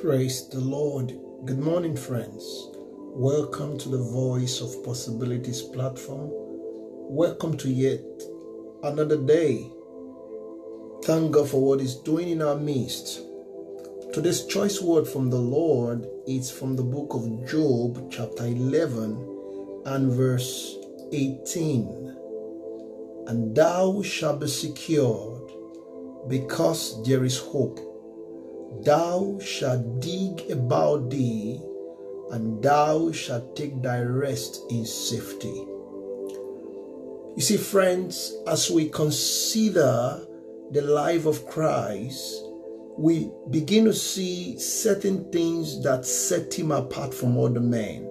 Praise the Lord. Good morning, friends. Welcome to the Voice of Possibilities platform. Welcome to yet another day. Thank God for what He's doing in our midst. Today's choice word from the Lord is from the book of Job, chapter 11, and verse 18. And thou shalt be secured because there is hope Thou shalt dig about thee, and thou shalt take thy rest in safety. You see, friends, as we consider the life of Christ, we begin to see certain things that set him apart from other men.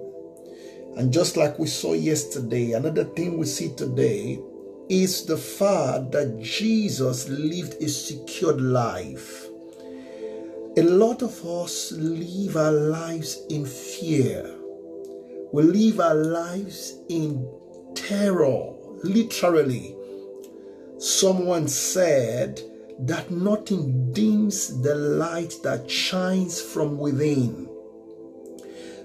And just like we saw yesterday, another thing we see today is the fact that Jesus lived a secured life. A lot of us live our lives in fear. We live our lives in terror, literally. Someone said that nothing dims the light that shines from within.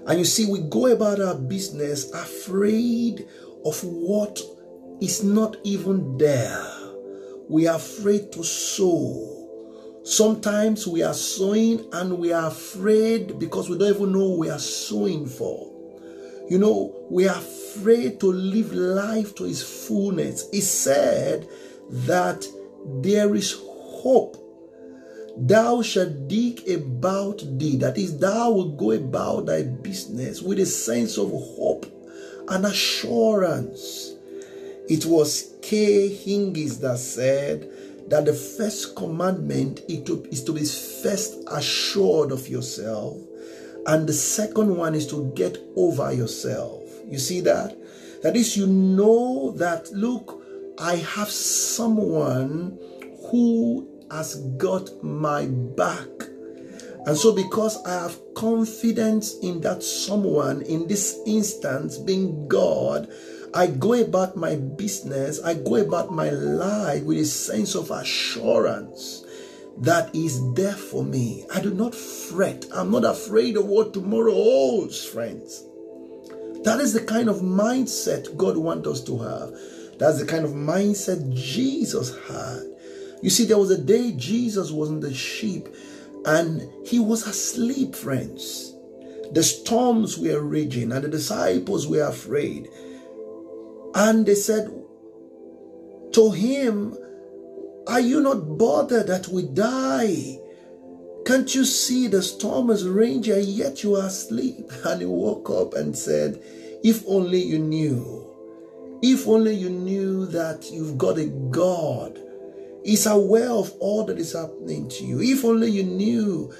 And you see, we go about our business afraid of what is not even there. We are afraid to sow Sometimes we are sowing and we are afraid because we don't even know we are sowing for. You know, we are afraid to live life to its fullness. He said that there is hope. Thou shalt dig about thee, that is, thou will go about thy business with a sense of hope and assurance. It was K. Hingis that said, that the first commandment is to be first assured of yourself, and the second one is to get over yourself. You see that? That is, you know that, look, I have someone who has got my back. And so, because I have confidence in that someone, in this instance being God, I go about my business, I go about my life with a sense of assurance that is there for me. I do not fret. I'm not afraid of what tomorrow holds, friends. That is the kind of mindset God wants us to have. That's the kind of mindset Jesus had. You see, there was a day Jesus was in the sheep and he was asleep, friends. The storms were raging and the disciples were afraid. And they said to him, Are you not bothered that we die? Can't you see the storm is raging yet you are asleep? And he woke up and said, If only you knew. If only you knew that you've got a God. He's aware of all that is happening to you. If only you knew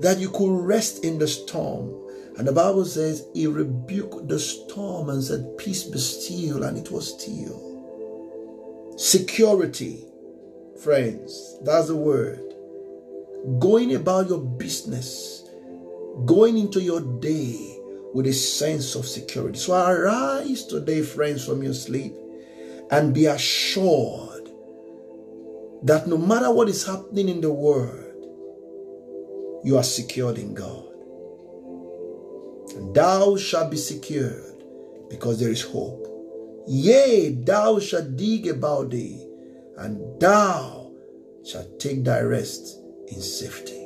that you could rest in the storm. And the Bible says he rebuked the storm and said, Peace be still, and it was still. Security, friends, that's the word. Going about your business, going into your day with a sense of security. So arise today, friends, from your sleep and be assured that no matter what is happening in the world, you are secured in God thou shalt be secured, because there is hope. Yea, thou shalt dig about thee, and thou shalt take thy rest in safety.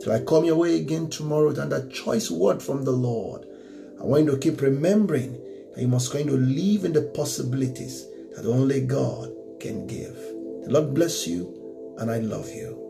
Till I come your way again tomorrow with another choice word from the Lord. I want you to keep remembering that you must going to live in the possibilities that only God can give. The Lord bless you, and I love you.